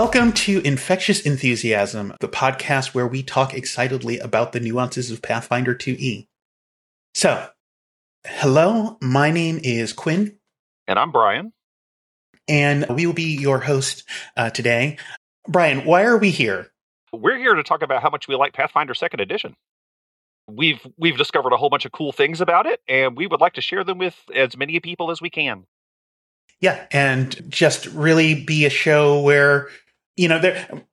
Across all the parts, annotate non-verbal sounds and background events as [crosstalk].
Welcome to Infectious Enthusiasm, the podcast where we talk excitedly about the nuances of Pathfinder 2e. So, hello, my name is Quinn. And I'm Brian. And we will be your host uh, today. Brian, why are we here? We're here to talk about how much we like Pathfinder Second Edition. We've we've discovered a whole bunch of cool things about it, and we would like to share them with as many people as we can. Yeah, and just really be a show where you know there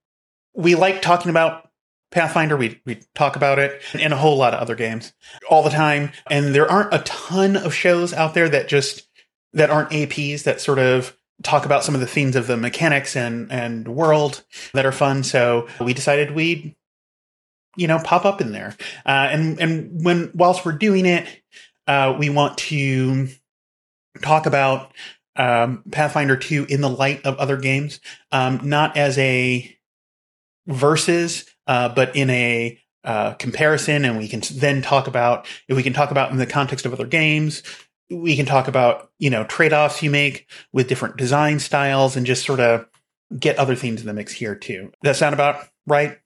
we like talking about Pathfinder. We we talk about it and a whole lot of other games all the time, and there aren't a ton of shows out there that just that aren't APs that sort of talk about some of the themes of the mechanics and and world that are fun. So we decided we'd you know pop up in there, uh, and and when whilst we're doing it, uh, we want to talk about um, Pathfinder 2 in the light of other games, um, not as a versus, uh, but in a uh, comparison. And we can then talk about, if we can talk about in the context of other games, we can talk about, you know, trade offs you make with different design styles and just sort of get other things in the mix here too. Does that sound about right?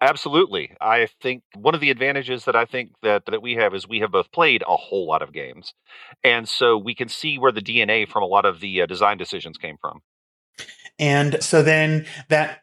Absolutely. I think one of the advantages that I think that that we have is we have both played a whole lot of games. And so we can see where the DNA from a lot of the uh, design decisions came from. And so then that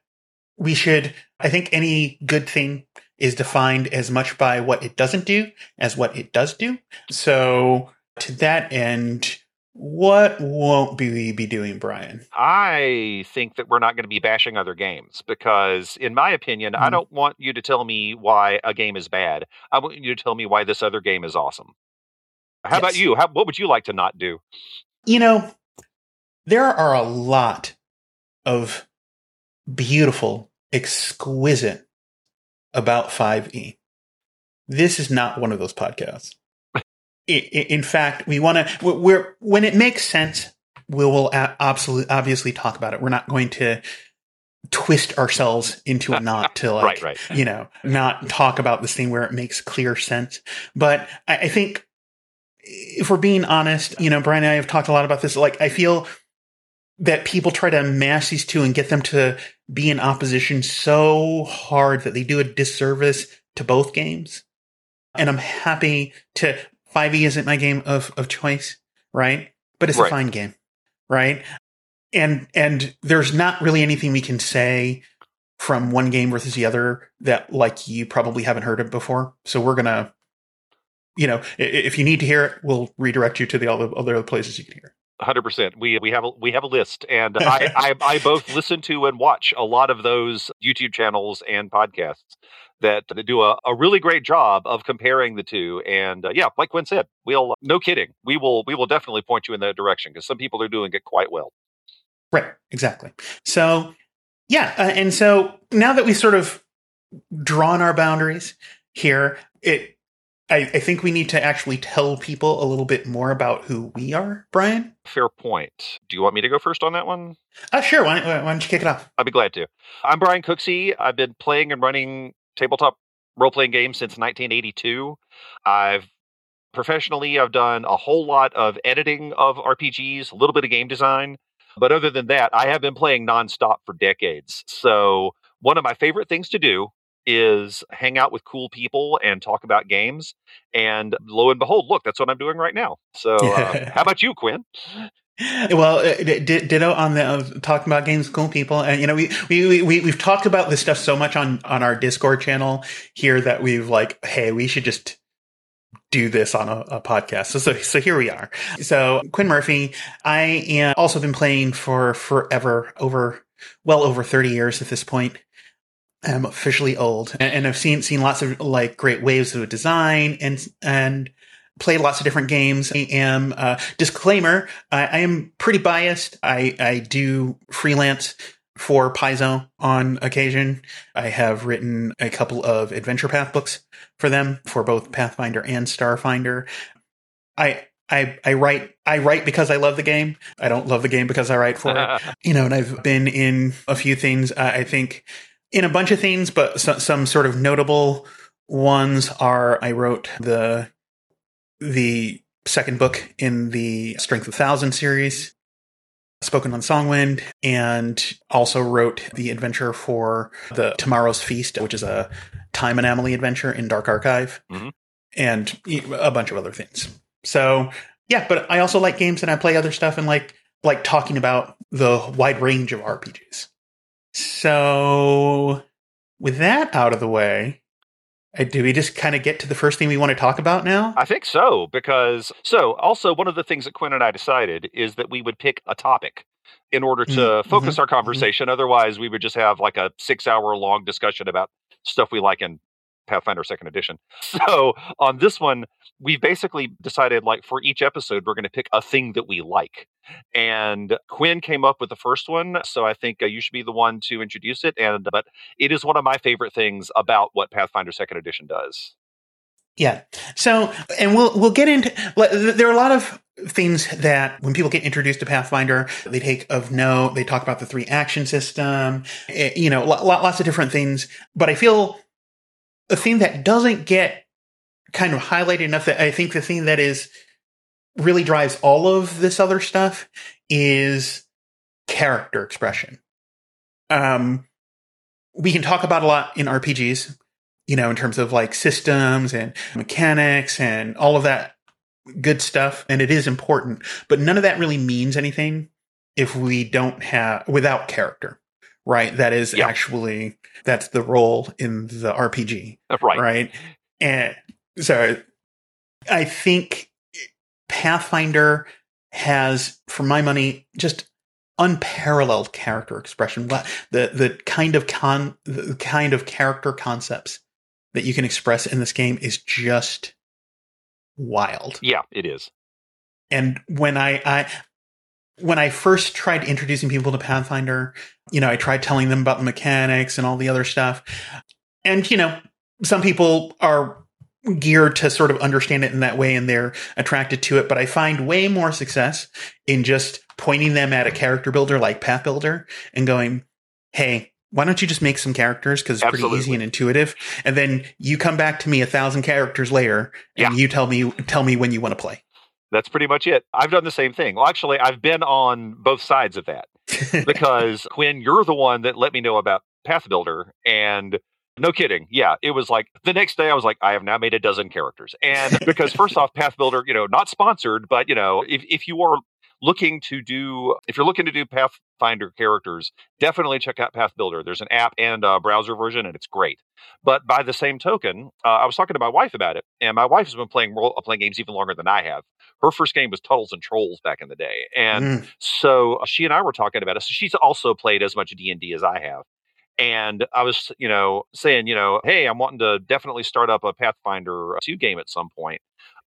we should I think any good thing is defined as much by what it doesn't do as what it does do. So to that end, what won't we be doing, Brian? I think that we're not going to be bashing other games because, in my opinion, mm-hmm. I don't want you to tell me why a game is bad. I want you to tell me why this other game is awesome. How yes. about you? How, what would you like to not do? You know, there are a lot of beautiful, exquisite about 5e. This is not one of those podcasts in fact, we want to, we're, when it makes sense, we will absolutely, obviously talk about it. We're not going to twist ourselves into a uh, knot to uh, like, right, right. you know, not talk about this thing where it makes clear sense. But I, I think if we're being honest, you know, Brian and I have talked a lot about this. Like, I feel that people try to mash these two and get them to be in opposition so hard that they do a disservice to both games. And I'm happy to 5e isn't my game of, of choice, right? But it's right. a fine game, right? And and there's not really anything we can say from one game versus the other that like you probably haven't heard of before. So we're gonna, you know, if you need to hear it, we'll redirect you to the other other places you can hear. Hundred percent. We we have a we have a list, and I, [laughs] I I both listen to and watch a lot of those YouTube channels and podcasts that do a, a really great job of comparing the two. And uh, yeah, like Quinn said, we'll no kidding, we will we will definitely point you in that direction because some people are doing it quite well. Right. Exactly. So yeah, uh, and so now that we sort of drawn our boundaries here, it I, I, think we need to actually tell people a little bit more about who we are, Brian. Fair point. Do you want me to go first on that one? Uh, sure. Why, why don't you kick it off? I'd be glad to. I'm Brian Cooksey. I've been playing and running tabletop role playing games since 1982. I've professionally I've done a whole lot of editing of RPGs, a little bit of game design, but other than that, I have been playing nonstop for decades. So one of my favorite things to do is hang out with cool people and talk about games. And lo and behold, look, that's what I'm doing right now. So, uh, [laughs] how about you, Quinn? Well, uh, ditto on the uh, talking about games, cool people, and you know we we we we've talked about this stuff so much on on our Discord channel here that we've like, hey, we should just do this on a, a podcast. So, so so here we are. So Quinn Murphy, I am also been playing for forever, over well over thirty years at this point. I'm officially old, and, and I've seen seen lots of like great waves of design and and played lots of different games. I am uh, disclaimer: I, I, am pretty biased. I I do freelance for Paizo on occasion. I have written a couple of adventure path books for them for both Pathfinder and Starfinder. I I, I write I write because I love the game. I don't love the game because I write for it. [laughs] you know, and I've been in a few things. Uh, I think in a bunch of things, but so, some sort of notable ones are I wrote the the second book in the Strength of Thousand series. spoken on Songwind and also wrote the adventure for the Tomorrow's Feast, which is a time anomaly adventure in Dark Archive, Mhm. and a bunch of other things. So yeah, but I also like games and I play other stuff and like like talking about the wide range of RPGs. So with that out of the way, do we just kind of get to the first thing we want to talk about now? I think so because so also one of the things that Quinn and I decided is that we would pick a topic in order to Mm, focus our conversation. Otherwise, we would just have like a six-hour long discussion about stuff we like in Pathfinder Second Edition. So on this one, we basically decided like for each episode, we're going to pick a thing that we like. And Quinn came up with the first one, so I think uh, you should be the one to introduce it. And but it is one of my favorite things about what Pathfinder Second Edition does. Yeah. So, and we'll we'll get into. There are a lot of things that when people get introduced to Pathfinder, they take of note. They talk about the three action system. eh, You know, lo- lo- lots of different things. But I feel a thing that doesn't get kind of highlighted enough. That I think the thing that is really drives all of this other stuff is character expression. Um, we can talk about a lot in RPGs, you know, in terms of like systems and mechanics and all of that good stuff. And it is important, but none of that really means anything if we don't have, without character, right? That is Yeah. actually, that's the role in the RPG Right. right? And so I think Pathfinder has, for my money, just unparalleled character expression. The the kind of con the kind of character concepts that you can express in this game is just wild. Yeah, it is. And when I, I when I first tried introducing people to Pathfinder, you know, I tried telling them about the mechanics and all the other stuff. And, you know, some people are geared to sort of understand it in that way and they're attracted to it. But I find way more success in just pointing them at a character builder like Pathbuilder and going, hey, why don't you just make some characters because it's pretty easy and intuitive, and then you come back to me a thousand characters later and Yeah. you tell me tell me when you want to play. That's pretty much it. I've done the same thing. Well, actually, I've been on both sides of that [laughs] because Quinn, you're the one that let me know about Pathbuilder, and no kidding, yeah, it was like the next day I was like, I have now made a dozen characters, and because first off, Pathbuilder, you know, not sponsored, but you know, if if you are looking to do if you're looking to do Pathfinder characters, definitely check out Pathbuilder. There's an app and a browser version, and it's great. But by the same token, uh, I was talking to my wife about it, and my wife has been playing role, playing games even longer than I have. Her first game was Tunnels and Trolls back in the day, and Mm. so uh, she and I were talking about it. So she's also played as much D and D as I have, and I was, you know, saying, you know, hey, I'm wanting to definitely start up a Pathfinder two game at some point.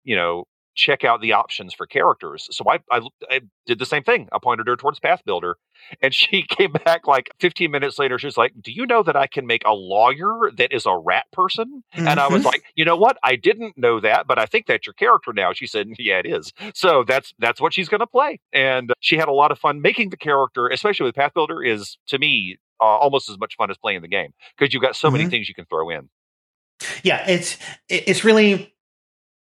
You know, check out the options for characters. So I, I, I did the same thing. I pointed her towards Pathbuilder, and she [laughs] came back like 15 minutes later. She's like, "Do you know that I can make a lawyer that is a rat person?" And I was Mhm. like, "You know what? I didn't know that, but I think that's your character now." She said, [laughs] "Yeah, it is." So that's that's what she's going to play, and she had a lot of fun making the character, especially with Pathbuilder. Is to me uh, almost as much fun as playing the game because you've got so many Mhm. things you can throw in. yeah it's it's really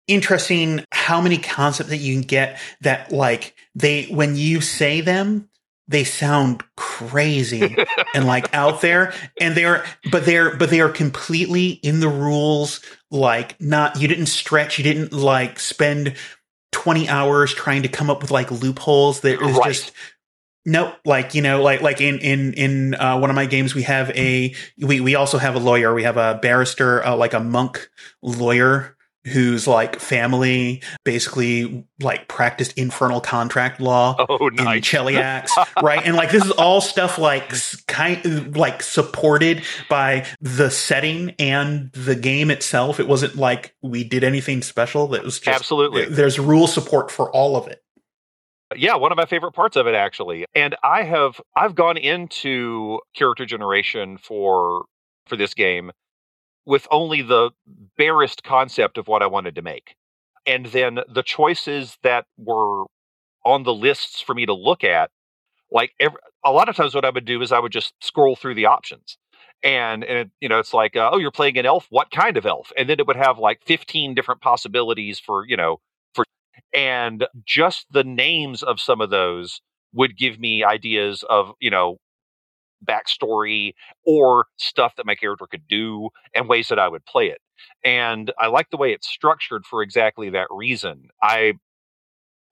interesting how many concepts that you can get that like they when you say them they sound crazy [laughs] and like out there and they're but they're but they are completely in the rules like not you didn't stretch you didn't like spend 20 hours trying to come up with like loopholes that is Right. just Nope. Like, you know, like, like in, in, in, uh, one of my games, we have a, we, we also have a lawyer. We have a barrister, uh, like a monk lawyer whose like family basically like practiced infernal contract law [laughs] Oh, in nice. Cheliax, [laughs] right? And like, this is all stuff like kind, like supported by the setting and the game itself. It wasn't like we did anything special. That was just, Absolutely. there's rule support for all of it. yeah one of my favorite parts of it actually and i have i've gone into character generation for for this game with only the barest concept of what i wanted to make. And then the choices that were on the lists for me to look at like every, a lot of times what i would do is i would just scroll through the options. And and it, you know it's like uh, oh you're playing an elf? What kind of elf? And then it would have like 15 different possibilities for you know for and just the names of some of those would give me ideas of, you know, backstory or stuff that my character could do and ways that I would play it. And I like the way it's structured for exactly that reason. I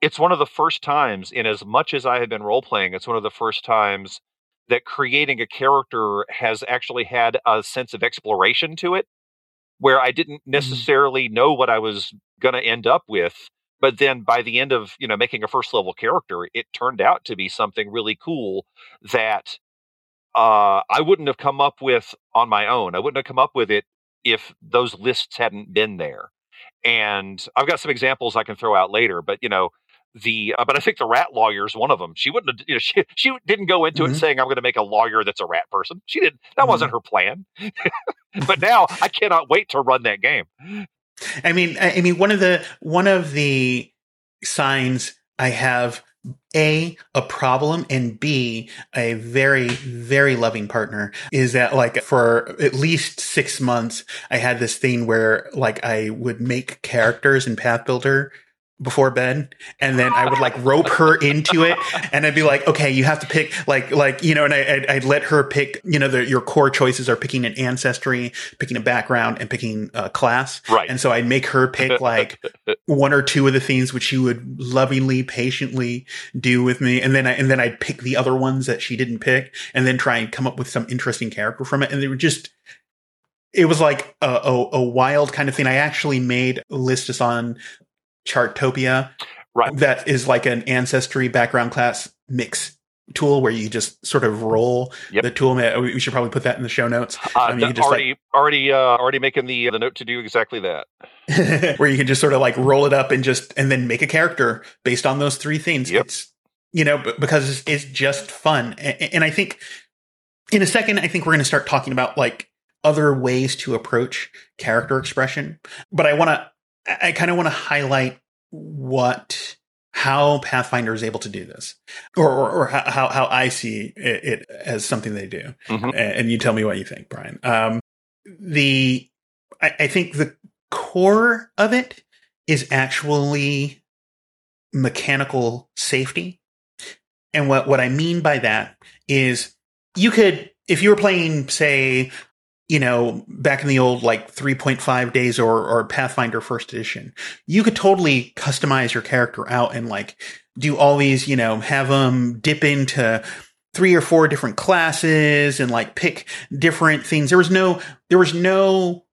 it's one of the first times in as much as I have been role playing, it's one of the first times that creating a character has actually had a sense of exploration to it where I didn't Mm-hmm. necessarily know what I was going to end up with but then by the end of you know making a first level character it turned out to be something really cool that uh, I wouldn't have come up with on my own. I wouldn't have come up with it if those lists hadn't been there. And I've got some examples I can throw out later, but you know, the uh, but I think the rat lawyer is one of them. She wouldn't have, you know, [laughs] she she didn't go into Mhm. it saying I'm going to make a lawyer that's a rat person. She didn't. That wasn't her plan. [laughs] but now I cannot wait to run that game. I mean, I mean, one of the one of the signs I have a a problem and b a very very loving partner is that like for at least six months I had this thing where like I would make characters in Pathbuilder before bed and then I would like rope her into it and I'd be like okay you have to pick like like you know and I, I'd, I'd let her pick you know the, your core choices are picking an ancestry picking a background and picking a class Right. and so I'd make her pick like [laughs] one or two of the things which she would lovingly, patiently do with me, and then I and then I'd pick the other ones that she didn't pick, and then try and come up with some interesting character from it. And they were just, it was like a, a, a wild kind of thing. I actually made Listus on Chartopia, Right. That is like an ancestry background class mix tool where you just sort of roll Yep. the tool. We should probably put that in the show notes. Uh, I mean, just, like- already, already, uh, already making the the note to do exactly that. [laughs] where you can just sort of like roll it up and just and then make a character based on those three things. Yep. It's you know because it's, just fun, and, and I think in a second I think we're going to start talking about like other ways to approach character expression. But I want to I kind of want to highlight what how Pathfinder is able to do this, or or, or how how I see it, it as something they do Mhm. and and you tell me what you think, Brian. Um, the I, I think the core of it is actually mechanical safety, and what what I mean by that is you could if you were playing, say, you know, back in the old like 3.5 days or or Pathfinder first edition, you could totally customize your character out and like do all these, you know, have them dip into three or four different classes and like pick different things. There was no there was no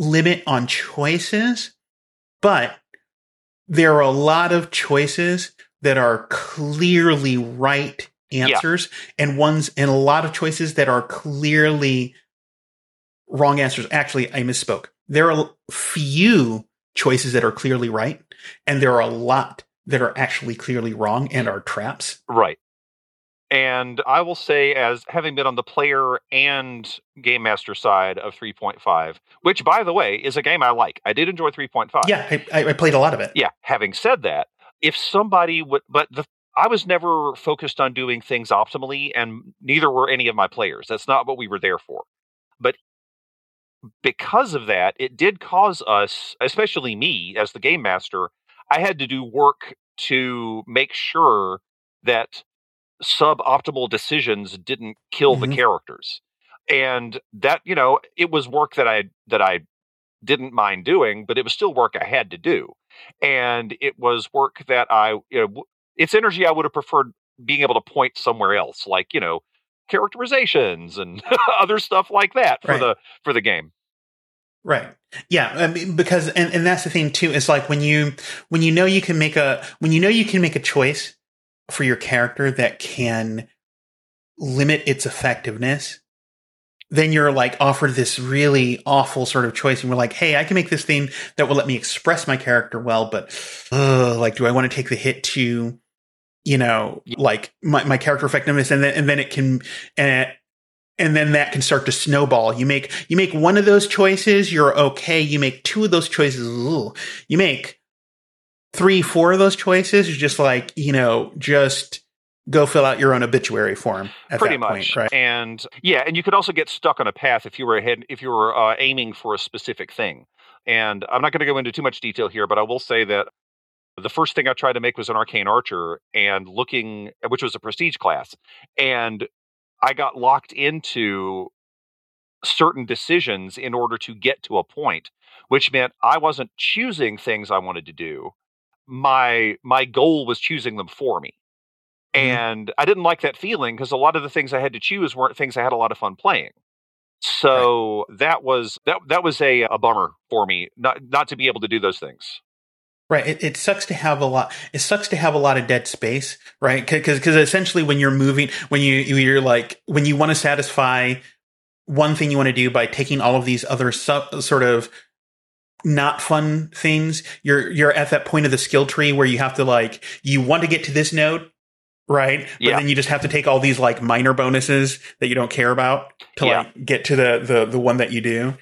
limit on choices, but there are a lot of choices that are clearly right answers and ones and a lot of choices that are clearly wrong answers. Actually, I misspoke. There are few choices that are clearly right, and there are a lot that are actually clearly wrong and are traps. Right. And I will say, as having been on the player and game master side of 3.5, which, by the way, is a game I like. I did enjoy 3.5. Yeah, I, I played a lot of it. Yeah. Having said that, if somebody would, but the, I was never focused on doing things optimally, and neither were any of my players. That's not what we were there for. But because of that, it did cause us, especially me as the game master, I had to do work to make sure that suboptimal decisions didn't kill Mhm. the characters. And that, you know, it was work that I that I didn't mind doing, but it was still work I had to do. And it was work that I, you know, it's energy I would have preferred being able to point somewhere else, like, you know, characterizations and [laughs] other stuff like that for Right. the for the game. Right. Yeah. I mean, because, and, and that's the thing too, is like when you, when you know you can make a, when you know you can make a choice for your character that can limit its effectiveness, then you're like offered this really awful sort of choice. And we're like, Hey, I can make this thing that will let me express my character well, but, uh, like, do I want to take the hit to, you know, like my, my character effectiveness? And then, and then it can, uh, and then that can start to snowball. You make you make one of those choices, you're okay. You make two of those choices, ooh. you make three, four of those choices, you're just like you know, just go fill out your own obituary form. At pretty that much point, right? and yeah and you could also get stuck on a path if you were ahead if you were uh, aiming for a specific thing and i'm not going to go into too much detail here but i will say that the first thing I tried to make was an arcane archer and looking, which was a prestige class. And I got locked into certain decisions in order to get to a point, which meant I wasn't choosing things I wanted to do. My my goal was choosing them for me. Mm-hmm. And I didn't like that feeling because a lot of the things I had to choose weren't things I had a lot of fun playing. So right. that was that that was a, a bummer for me not not to be able to do those things. Right. It, it, sucks to have a lot. It sucks to have a lot of dead space, right? Because because essentially, when you're moving, when you you're like when you want to satisfy one thing you want to do by taking all of these other sort of not fun things, you're you're at that point of the skill tree where you have to like you want to get to this node, right? But yeah. then you just have to take all these like minor bonuses that you don't care about to yeah. like get to the the the one that you do.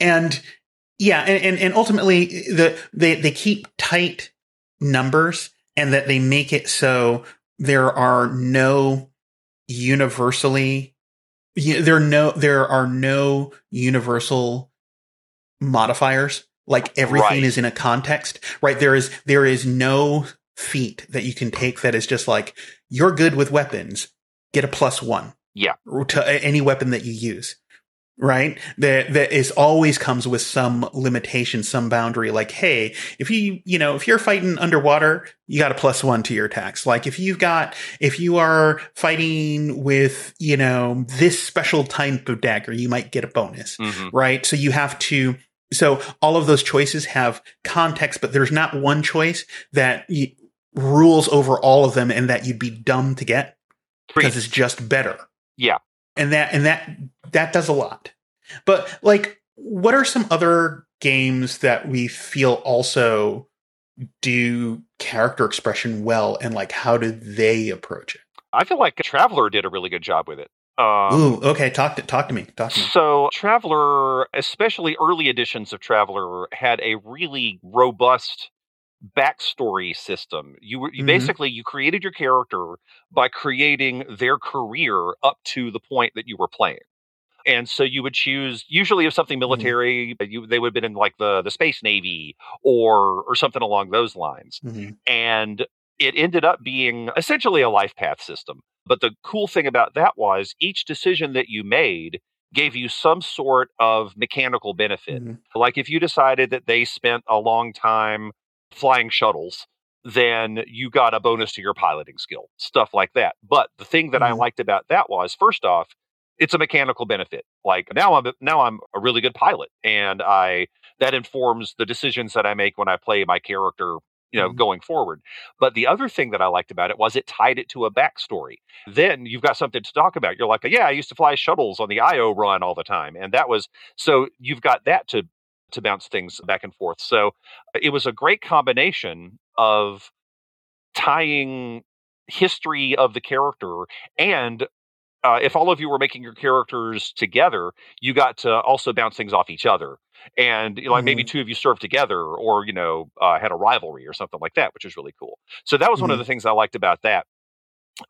And yeah, and, and, and ultimately the they they keep tight numbers and that they make it so there are no universally there are no there are no universal modifiers. Like everything right. is in a context right? There is there is no feat that you can take that is just like you're good with weapons. Get a plus 1 yeah. to any weapon that you use right? That that is always comes with some limitation, some boundary. Like, hey, if you you know if you're fighting underwater, you got a plus one to your attacks. Like if you've got if you are fighting with you know this special type of dagger, you might get a bonus, mm-hmm. right? So you have to. So all of those choices have context, but there's not one choice that rules over all of them, and that you'd be dumb to get because it's just better. Yeah and that and that that does a lot. But like, what are some other games that we feel also do character expression well, and like, how do they approach it? I feel like Traveller did a really good job with it. Um, Ooh, okay. Talk to talk to me. Talk to me. So, Traveller, especially early editions of Traveller, had a really robust backstory system. You were you mm-hmm. basically you created your character by creating their career up to the point that you were playing. And so you would choose usually if something mm-hmm. military, mm-hmm. you they would have been in like the the space navy or or something along those lines. Mm-hmm. And it ended up being essentially a life path system. But the cool thing about that was each decision that you made gave you some sort of mechanical benefit. Mm-hmm. Like if you decided that they spent a long time flying shuttles, then you got a bonus to your piloting skill, stuff like that. But the thing that mm-hmm. I liked about that was, first off, it's a mechanical benefit. Like now I'm now I'm a really good pilot, and I that informs the decisions that I make when I play my character you know, mm-hmm. going forward. But the other thing that I liked about it was it tied it to a backstory. Then you've got something to talk about. You're like, yeah, I used to fly shuttles on the IO run all the time. And that was so you've got that to to bounce things back and forth. So it was a great combination of tying history of the character and uh, if all of you were making your characters together, you got to also bounce things off each other. And you know, like mm-hmm. maybe two of you served together, or you know, uh, had a rivalry or something like that, which is really cool. So that was mm-hmm. one of mm-hmm. the things I liked about that.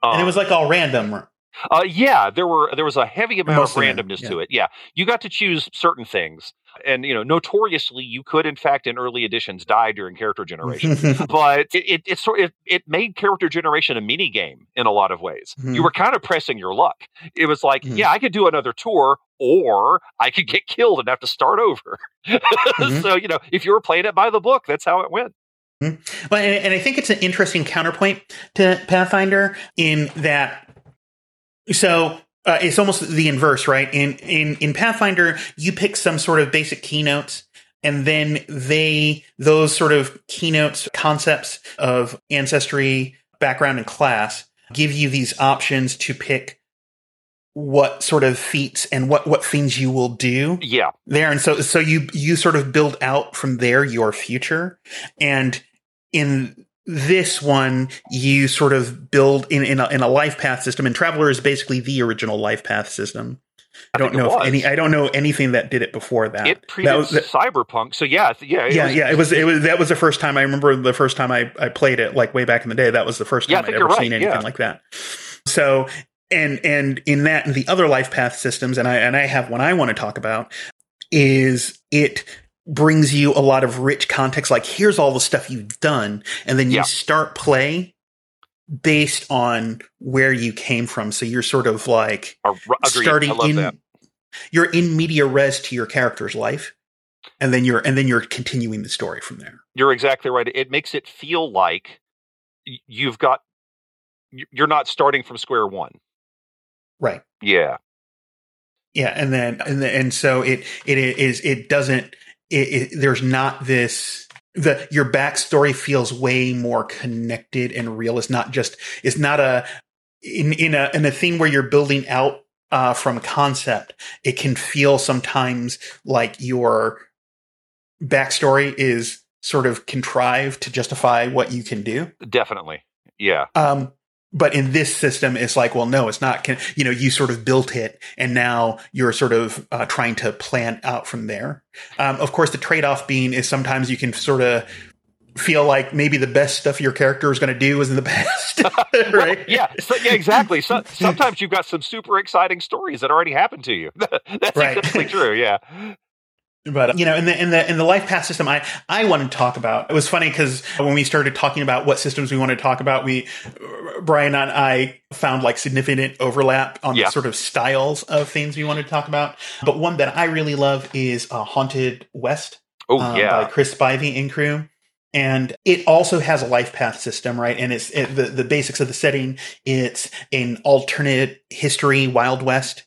Um, and it was like all random, uh, yeah, there were there was a heavy amount Most of randomness yeah. to it. Yeah, you got to choose certain things, and you know, notoriously, you could in fact in early editions die during character generation. [laughs] but it it, it sort it, it made character generation a mini game in a lot of ways. Mm-hmm. You were kind of pressing your luck. It was like, mm-hmm. yeah, I could do another tour, or I could get killed and have to start over. [laughs] mm-hmm. So you know, if you were playing it by the book, that's how it went. Mm-hmm. Well, and, and I think it's an interesting counterpoint to Pathfinder in that so uh, it's almost the inverse, right? In in in Pathfinder, you pick some sort of basic keynotes, and then they those sort of keynotes concepts of ancestry, background, and class give you these options to pick what sort of feats and what what things you will do yeah. there. And so so you you sort of build out from there your future. And in this one you sort of build in in a, in a life path system and traveller is basically the original life path system I, I don't know if any. I don't know anything that did it before that. It predates that was, that, Cyberpunk, so yeah, yeah, yeah, was, yeah. It was, it was. That was the first time I remember. The first time I, I played it, like way back in the day. That was the first time yeah, I'd ever right. seen anything yeah. like that. So, and and in that and the other life path systems, and I and I have one I want to talk about is it brings you a lot of rich context. Like, here's all the stuff you've done. And then you Yeah. start play based on where you came from. So you're sort of like Agreed. starting in, that. you're in media res to your character's life. And then you're, and then you're continuing the story from there. You're exactly right. It makes it feel like you've got you're not starting from square one. Right. Yeah. Yeah, and then and then, and so it it is it doesn't it, it there's not this the your backstory feels way more connected and real. It's not just it's not a in in a in a thing where you're building out uh, from concept. It can feel sometimes like your backstory is sort of contrived to justify what you can do. Definitely. Yeah. Um, but in this system, it's like, well, no, it's not. Con- you know, you sort of built it, and now you're sort of uh, trying to plan out from there. Um, of course, the trade-off being is sometimes you can sort of feel like maybe the best stuff your character is going to do is in the [laughs] past, [laughs] right? Yeah. So, yeah. Exactly. So, sometimes you've got some super exciting stories that already happened to you. [laughs] That's Right. exactly true. Yeah. But you know, in the in the in the life path system, I I want to talk about. It was funny because when we started talking about what systems we want to talk about, we Brian and I found like significant overlap on Yeah. the sort of styles of things we wanted to talk about. But one that I really love is uh, Haunted West Oh um, yeah. by Chris Spivey and crew. And it also has a life path system, right? And it's it, the the basics of the setting. It's an alternate history, Wild West,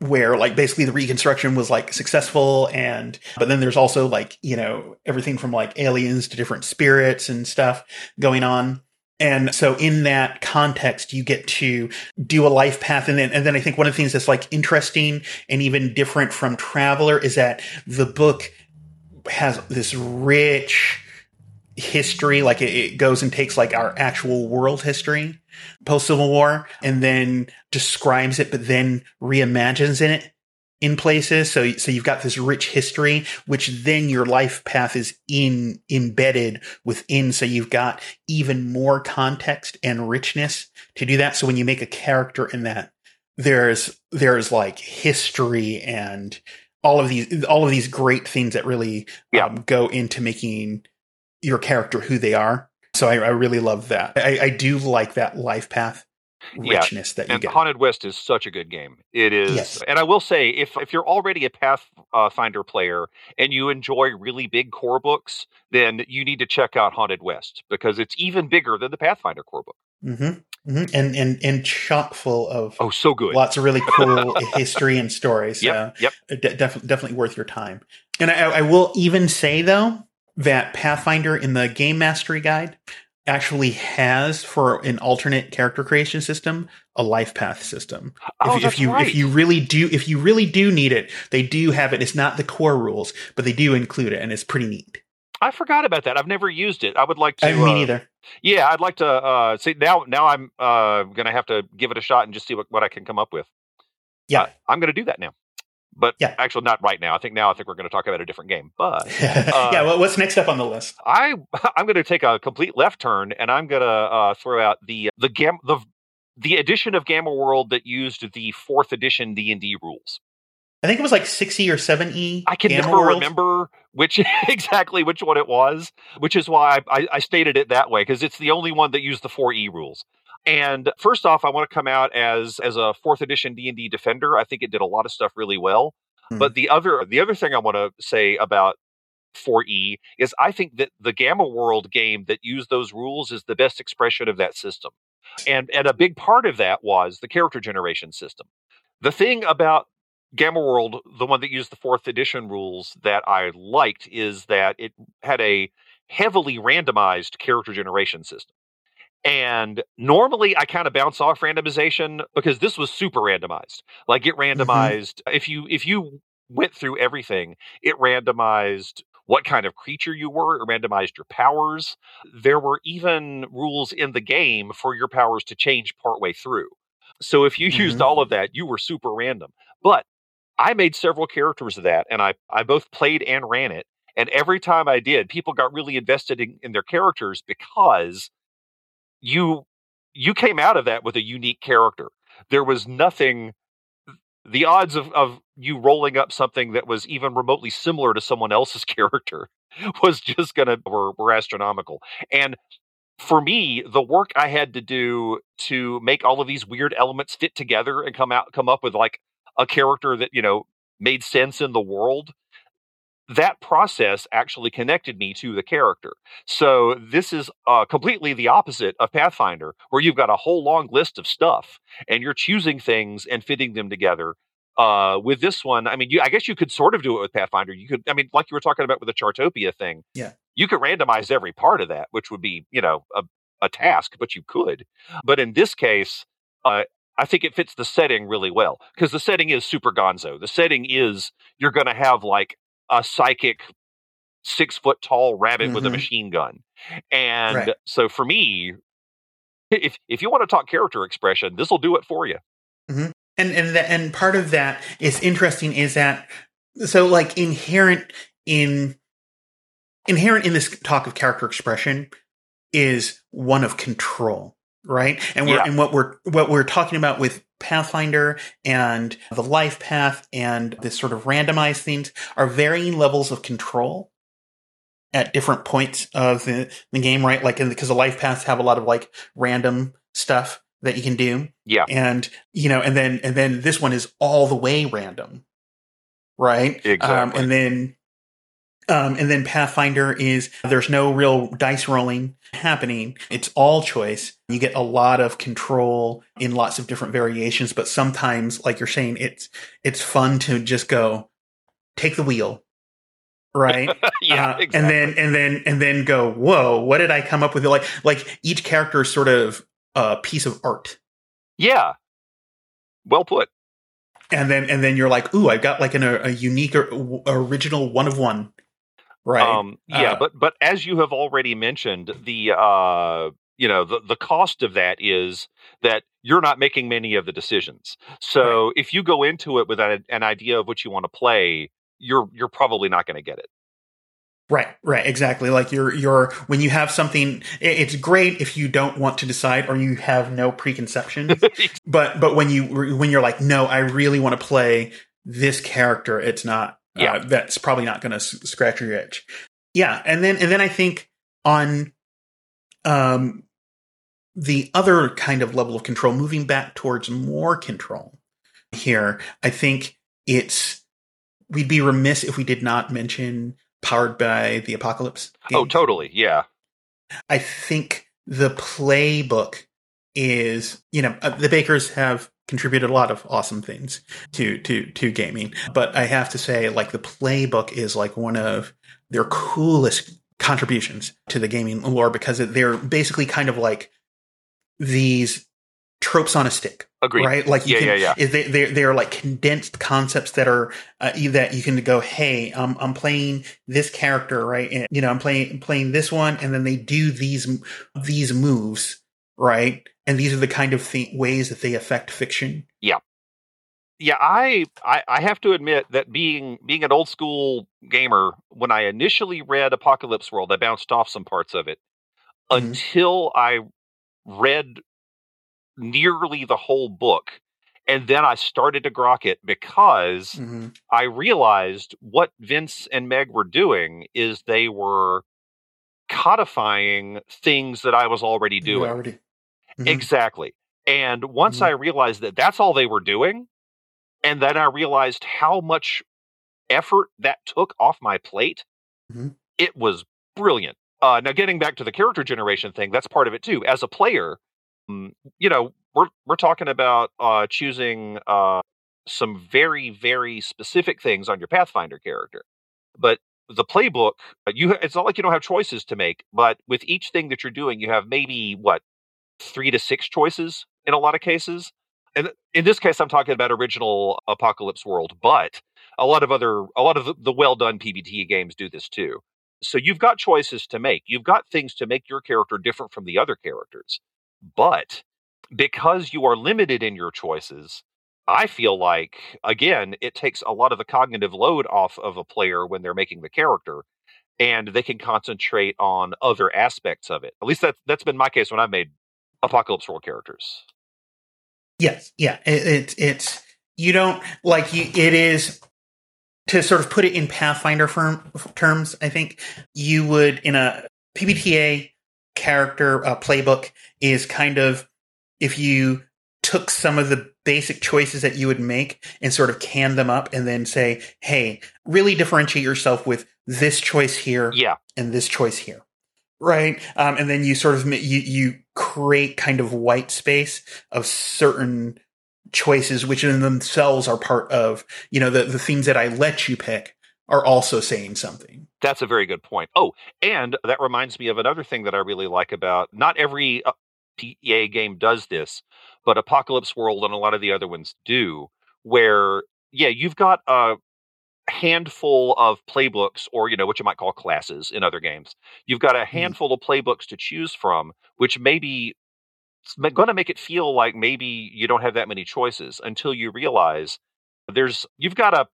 where like basically the reconstruction was like successful, and but then there's also like you know everything from like aliens to different spirits and stuff going on. And so in that context, you get to do a life path. And then, and then I think one of the things that's like interesting and even different from Traveller is that the book has this rich history. Like it, it goes and takes like our actual world history post Civil War and then describes it, but then reimagines in it in places. So, so you've got this rich history, which then your life path is in embedded within. So you've got even more context and richness to do that. So when you make a character in that, there's, there's like history and all of these, all of these great things that really Yeah. um, go into making your character who they are. So I, I really love that. I, I do like that life path Yeah. richness that you And get. Haunted West is such a good game. It is, Yes. and I will say, if if you're already a Pathfinder player and you enjoy really big core books, then you need to check out Haunted West because it's even bigger than the Pathfinder core book. hmm hmm And and and chock full of Oh, so good. lots of really cool [laughs] history and stories. Yep. Yep. So de- def- definitely worth your time. And I, I will even say though that Pathfinder in the Game Mastery Guide actually has for an alternate character creation system a life path system. Oh, if, if you right. if you really do if you really do need it, they do have it. It's not the core rules, but they do include it, and it's pretty neat. I forgot about that. I've never used it. I would like to. I me uh, neither. Yeah, I'd like to uh, see now. Now I'm uh, going to have to give it a shot and just see what, what I can come up with. Yeah. Uh, I'm going to do that now. But Yeah. actually, not right now. I think now I think we're going to talk about a different game. But [laughs] yeah. Well, what's next up on the list? I [laughs] I'm going to take a complete left turn and I'm going to uh, throw out the the gam the the edition of Gamma World that used the fourth edition D and D rules. I think it was like sixty or seven e. I can never remember which [laughs] exactly which one it was, which is why I, I, I stated it that way because it's the only one that used the four E rules. And first off, I want to come out as as a fourth edition D and D defender. I think it did a lot of stuff really well. Hmm. But the other the other thing I want to say about 4E is I think that the Gamma World game that used those rules is the best expression of that system. And and a big part of that was the character generation system. The thing about Gamma World, the one that used the fourth edition rules that I liked is that it had a heavily randomized character generation system. And normally I kind of bounce off randomization because this was super randomized. Like it randomized if you if you went through everything, it randomized what kind of creature you were, it randomized your powers. There were even rules in the game for your powers to change partway through. So if you used Mhm. all of that, you were super random. But I made several characters of that and I, I both played and ran it. And every time I did, people got really invested in, in their characters because you you came out of that with a unique character. There was nothing the odds of, of you rolling up something that was even remotely similar to someone else's [laughs] character was just gonna were, were astronomical. And for me, the work I had to do to make all of these weird elements fit together and come out come up with like a character that, you know, made sense in the world that process actually connected me to the character. So this is uh, completely the opposite of Pathfinder, where you've got a whole long list of stuff and you're choosing things and fitting them together. Uh, with this one, I mean, you, I guess you could sort of do it with Pathfinder. You could, I mean, like you were talking about with the Chartopia thing. Yeah, you could randomize every part of that, which would be, you know, a, a task, but you could. But in this case, uh, I think it fits the setting really well because the setting is super gonzo. The setting is you're going to have like a psychic six foot tall rabbit mm-hmm. with a mm-hmm. machine gun. And right. so for me, if if you want to talk character expression, this will do it for you. Mm-hmm. And and the, and part of that is interesting is that so like inherent in inherent in this talk of character expression is one of control right? And we're, yeah. and what we're what we're talking about with Pathfinder and the life path and this sort of randomized things are varying levels of control at different points of the, the game, right? Like because the life paths have a lot of like random stuff that you can do. Yeah. And you know, and then and then this one is all the way random. Right? Exactly. Um, and then um, and then Pathfinder is there's no real dice rolling happening. It's all choice. You get a lot of control in lots of different variations, but sometimes, like you're saying, it's it's fun to just go take the wheel, right? [laughs] yeah, uh, exactly. and then and then and then go, whoa, what did I come up with? Like like each character is sort of a piece of art. Yeah, well put. And then and then you're like, ooh, I've got like an, a, a unique or original one of one Right. Um, yeah, uh, but but as you have already mentioned, the uh, you know the the cost of that is that you're not making many of the decisions. So right. if you go into it with an, an idea of what you want to play, you're you're probably not going to get it. Right, right, exactly. Like you're you're when you have something, it's great if you don't want to decide or you have no preconceptions. [laughs] but but when you when you're like, no, I really want to play this character, it's not yeah, uh, that's probably not going to s- scratch your itch. Yeah, and then and then I think on um the other kind of level of control, moving back towards more control here, I think it's we'd be remiss if we did not mention powered by the apocalypse. Oh, totally. Yeah. I think the playbook is, you know, uh, the bakers have contributed a lot of awesome things to to to gaming. But I have to say, like the playbook is like one of their coolest contributions to the gaming lore because they're basically kind of like these tropes on a stick. Agreed. Right? Like you yeah, can, yeah, yeah. They, they're, they're like condensed concepts that are uh, that you can go, hey, um, I'm playing this character, right? And, you know, I'm playing playing this one, and then they do these these moves, right? And these are the kind of th- ways that they affect fiction. Yeah, yeah. I, I I have to admit that being being an old school gamer, when I initially read Apocalypse World, I bounced off some parts of it mm-hmm. until I read nearly the whole book. And then I started to grok it because mm-hmm. I realized what Vince and Meg were doing is they were codifying things that I was already doing. Already. Mm-hmm. Exactly. And once mm-hmm. I realized that that's all they were doing, and then I realized how much effort that took off my plate, mm-hmm. it was brilliant. Uh, now, getting back to the character generation thing, that's part of it too. As a player, um, you know, we're we're talking about uh, choosing uh, some very very specific things on your Pathfinder character, but the playbook uh, you it's not like you don't have choices to make but with each thing that you're doing you have maybe what three to six choices in a lot of cases. And in this case, I'm talking about original Apocalypse World, but a lot of other, a lot of the, well done PBT games do this too. So you've got choices to make. You've got things to make your character different from the other characters. But because you are limited in your choices, I feel like, again, it takes a lot of the cognitive load off of a player when they're making the character and they can concentrate on other aspects of it. At least that's that's been my case when I've made Apocalypse World characters. Yes, yeah, it, it, it's you don't like you. It is to sort of put it in Pathfinder firm, terms. I think you would in a PBTA character uh, playbook is kind of if you took some of the basic choices that you would make and sort of can them up and then say, hey, really differentiate yourself with this choice here Yeah. and this choice here. Right. Um, and then you sort of, you, you create kind of white space of certain choices, which in themselves are part of, you know, the, the things that I let you pick are also saying something. That's a very good point. Oh, and that reminds me of another thing that I really like about not every uh, PEA game does this, but Apocalypse World and a lot of the other ones do, where yeah, you've got a handful of playbooks or you know what you might call classes in other games. You've got a mm-hmm. handful of playbooks to choose from, which maybe going to make it feel like maybe you don't have that many choices until you realize there's you've got a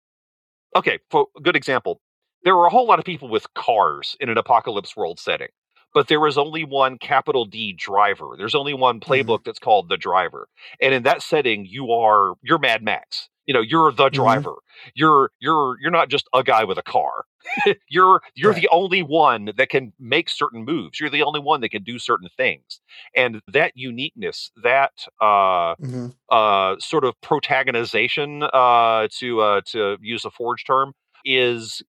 okay for a good example there were a whole lot of people with cars in an apocalypse world setting but there is only one capital d driver. There's only one mm-hmm. playbook that's called the driver and in that setting you are you're mad max you know you're the driver. You're you're you're not just a guy with a car. [laughs] You're you're Right. the only one that can make certain moves. You're the only one that can do certain things. And that uniqueness that uh Mm-hmm. uh sort of protagonization uh to uh to use a forge term is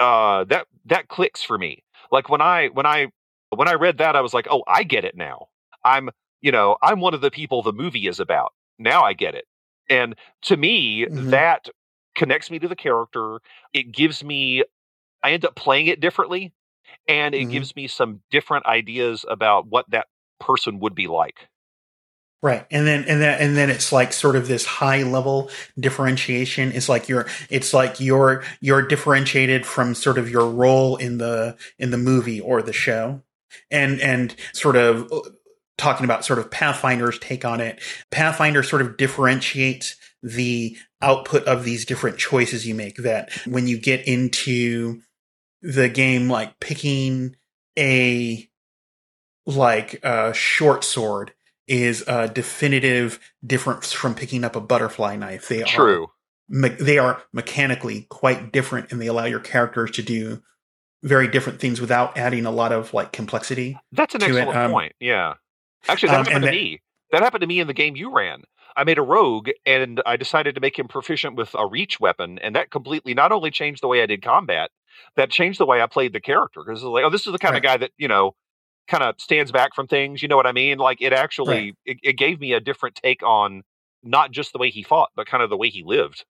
uh that that clicks for me. Like when i when i when i read that i was like oh i get it now. I'm you know i'm one of the people the movie is about. Now i get it and to me Mhm. that connects me to the character it gives me i end up playing it differently and it Mhm. gives me some different ideas about what that person would be like Right. And then and then and then it's like sort of this high level differentiation. It's like you're it's like you're you're differentiated from sort of your role in the in the movie or the show. And and sort of uh, talking about sort of Pathfinder's take on it. Pathfinder sort of differentiates the output of these different choices you make that when you get into the game like picking a like a short sword is a definitive difference from picking up a butterfly knife. They are true me- they are mechanically quite different, and they allow your characters to do very different things without adding a lot of like complexity. That's an excellent um, point. Yeah. Actually, that um, happened to that- me. That happened to me in the game you ran. I made a rogue and I decided to make him proficient with a reach weapon, and that completely not only changed the way I did combat, that changed the way I played the character. Because it's like, oh, this is the kind Right. of guy that you know kind of stands back from things. You know what I mean? Like it actually Right. it, it gave me a different take on not just the way he fought, but kind of the way he lived.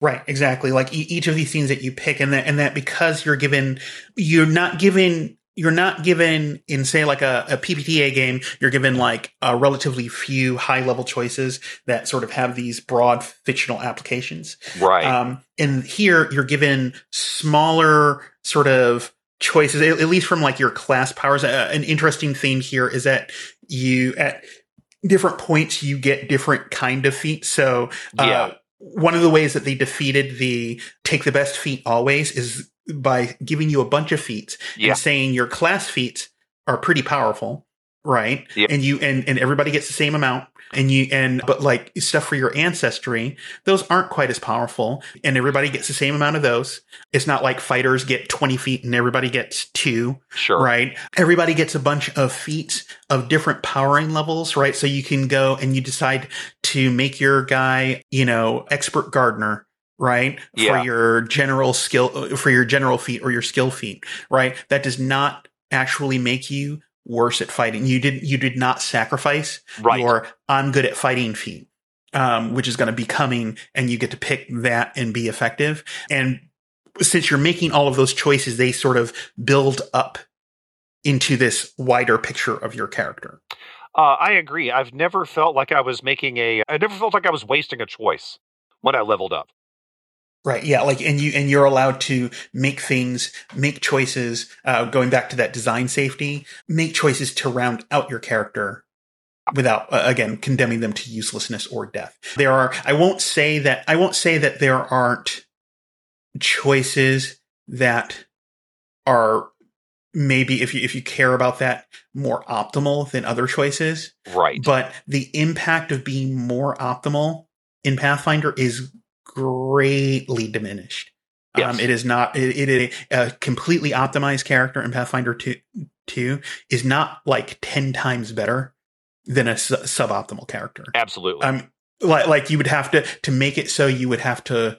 Right, exactly. Like e- each of these things that you pick, and that and that because you're given, you're not given, you're not given in say like a, a PbtA game, you're given like a relatively few high level choices that sort of have these broad fictional applications. Right. Um, and here you're given smaller sort of choices, at, least from like your class powers. Uh, an interesting thing here is that you at different points you get different kind of feats. So uh, Yeah. One of the ways that they defeated the take the best feat always is by giving you a bunch of feats Yeah. and saying your class feats are pretty powerful, right? Yeah. And you and and everybody gets the same amount. And you and but like stuff for your ancestry, those aren't quite as powerful, and everybody gets the same amount of those. It's not like fighters get twenty feet and everybody gets two, sure. right? Everybody gets a bunch of feats of different powering levels, right? So you can go and you decide to make your guy, you know, expert gardener, right? Yeah. For your general skill, for your general feat or your skill feat, right? That does not actually make you worse at fighting. You did, you did not sacrifice Right. your I'm good at fighting feat. Um, which is going to be coming and you get to pick that and be effective. And since you're making all of those choices, they sort of build up into this wider picture of your character. Uh, I agree. I've never felt like I was making a. I never felt like I was wasting a choice when I leveled up. Right. Yeah. Like, and you, and you're allowed to make things, make choices, uh, going back to that design safety, make choices to round out your character without, uh, again, condemning them to uselessness or death. There are, I won't say that, I won't say that there aren't choices that are maybe if you, if you care about that more optimal than other choices. Right. But the impact of being more optimal in Pathfinder is greatly diminished. Yes. Um, it is not. It, it is a completely optimized character in Pathfinder two, two is not like ten times better than a su- suboptimal character. Absolutely. Um, like like you would have to to make it so you would have to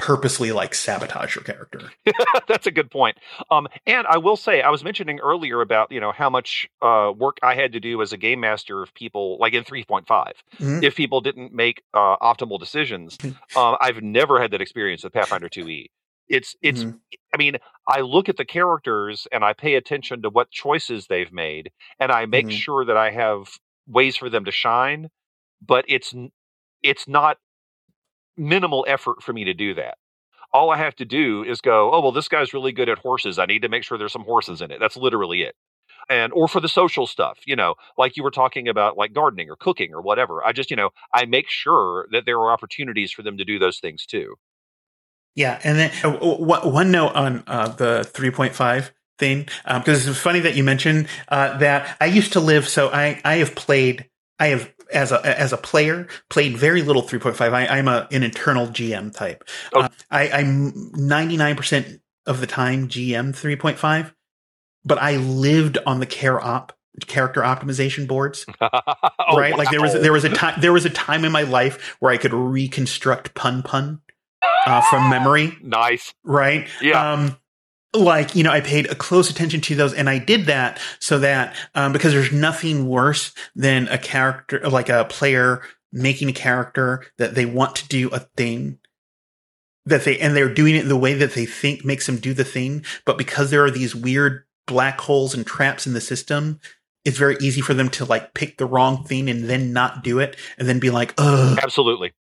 purposely like sabotage your character. [laughs] That's a good point. Um, and I will say, I was mentioning earlier about you know how much uh, work I had to do as a game master if people like in 3.5 Mhm. if people didn't make uh, optimal decisions. Mhm. uh, I've never had that experience with Pathfinder 2e. It's it's. Mhm. I mean, I look at the characters and I pay attention to what choices they've made, and I make Mhm. sure that I have ways for them to shine. But it's it's not minimal effort for me to do that. All I have to do is go, oh well, this guy's really good at horses. I need to make sure there's some horses in it. That's literally it. And or for the social stuff, you know, like you were talking about, like gardening or cooking or whatever. I just, you know, I make sure that there are opportunities for them to do those things too. Yeah, and then uh, w- one note on uh, the 3.5 thing because it's funny that you mentioned uh, that I used to live. So I I have played I have as a as a player played very little 3.5. I, I'm a an internal GM type. Oh. Uh, I, I'm 99 percent of the time GM 3.5, but I lived on the CharOp character optimization boards [laughs] Oh, right like there was there was a time there was a time in my life where i could reconstruct Pun-Pun uh, from memory [laughs] nice. right Yeah. um like you know i paid a close attention to those and i did that so that um because there's nothing worse than a character like a player making a character that they want to do a thing that they and they're doing it in the way that they think makes them do the thing but because there are these weird black holes and traps in the system it's very easy for them to like pick the wrong thing and then not do it and then be like oh Absolutely.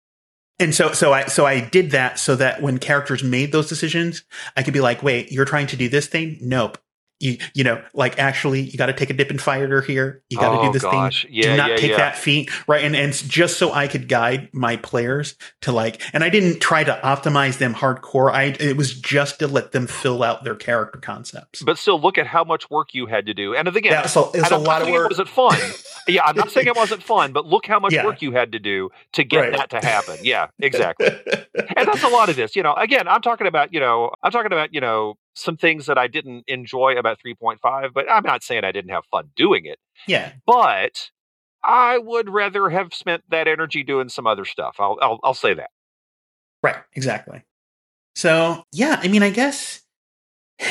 And so, so I, so I did that so that when characters made those decisions, I could be like, wait, you're trying to do this thing? Nope. You, you know, like actually, you got to take a dip in fire here. You got to Oh, do this gosh. thing. Yeah, do not yeah, take yeah. that feat, right? And and just so I could guide my players to like, and I didn't try to optimize them hardcore. I it was just to let them fill out their character concepts. But still, look at how much work you had to do. And again, That's a, it's a lot of It work. wasn't fun. [laughs] yeah, I'm not saying it wasn't fun, but look how much work you had to do to get Right. that to happen. Yeah, [laughs] exactly. and that's a lot of this. You know, again, I'm talking about, you know, I'm talking about, you know, some things that I didn't enjoy about 3.5, but I'm not saying I didn't have fun doing it. yeah, But I would rather have spent that energy doing some other stuff. I'll I'll, I'll say that. right, exactly. So yeah, I mean, I guess.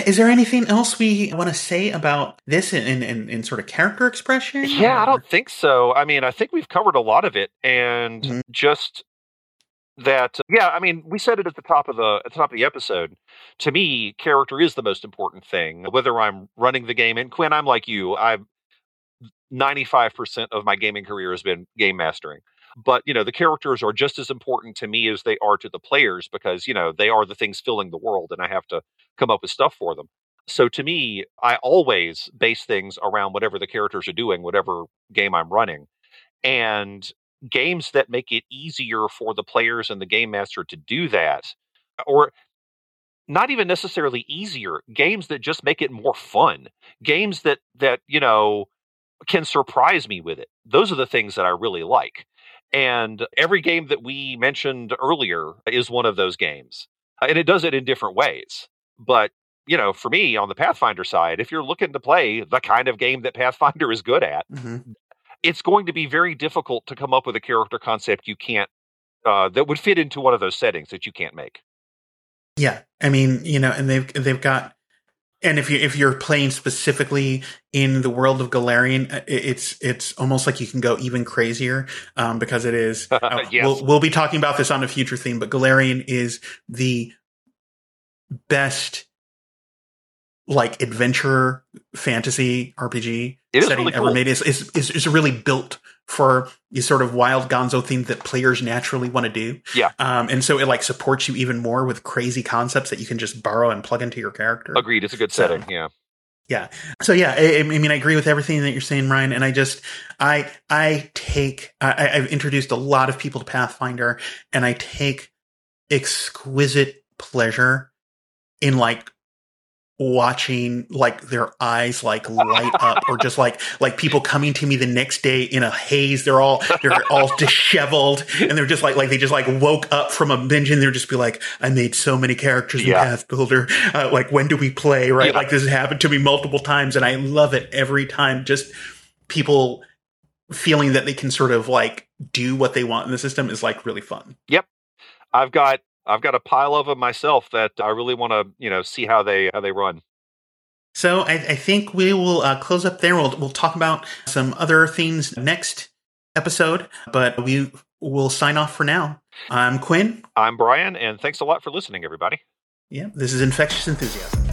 Is there anything else we want to say about this in, in, in, sort of character expression? Yeah, I don't think so. I mean, I think we've covered a lot of it, and Mhm. just that. Uh, yeah, I mean, we said it at the top of the at the top of the episode. To me, character is the most important thing. Whether I'm running the game, and Quinn, I'm like you. I'm 95 percent of my gaming career has been game mastering. But you know, the characters are just as important to me as they are to the players because you know they are the things filling the world, and I have to come up with stuff for them. So to me, I always base things around whatever the characters are doing, whatever game I'm running. And games that make it easier for the players and the game master to do that, or not even necessarily easier, games that just make it more fun, games that that, you know, can surprise me with it. Those are the things that I really like. And every game that we mentioned earlier is one of those games. And it does it in different ways. But you know, for me on the Pathfinder side, if you're looking to play the kind of game that Pathfinder is good at, Mhm. It's going to be very difficult to come up with a character concept you can't uh, that would fit into one of those settings that you can't make. Yeah, I mean, you know, and they've they've got, and if you if you're playing specifically in the world of Golarion, uh, it's it's almost like you can go even crazier um, because it is. [laughs] uh, Yes. we'll, we'll be talking about this on a future theme, but Golarion is the best like adventure fantasy RPG setting really ever cool. made. Is is is really built for the sort of wild Gonzo theme that players naturally want to do. Yeah. Um, and so it like supports you even more with crazy concepts that you can just borrow and plug into your character. Agreed. It's a good So- setting. Yeah. Yeah. So yeah, I, I mean, I agree with everything that you're saying, Brian. And I just, I, I take, I, I've introduced a lot of people to Pathfinder, and I take exquisite pleasure in like watching like their eyes like light up or just like like people coming to me the next day in a haze they're all they're all [laughs] disheveled and they're just like like they just like woke up from a binge and they're just be like i made so many characters in Yeah. Pathbuilder uh, like when do we play right Yeah. like this has happened to me multiple times and i love it every time just people feeling that they can sort of like do what they want in the system is like really fun Yep. I've got I've got a pile of them myself that I really want to you know see how they how they run. So I, I think we will uh, close up there. We'll we'll talk about some other things next episode, but we will sign off for now. I'm Quinn. I'm Brian, and thanks a lot for listening, everybody. Yeah, this is Infectious Enthusiasm.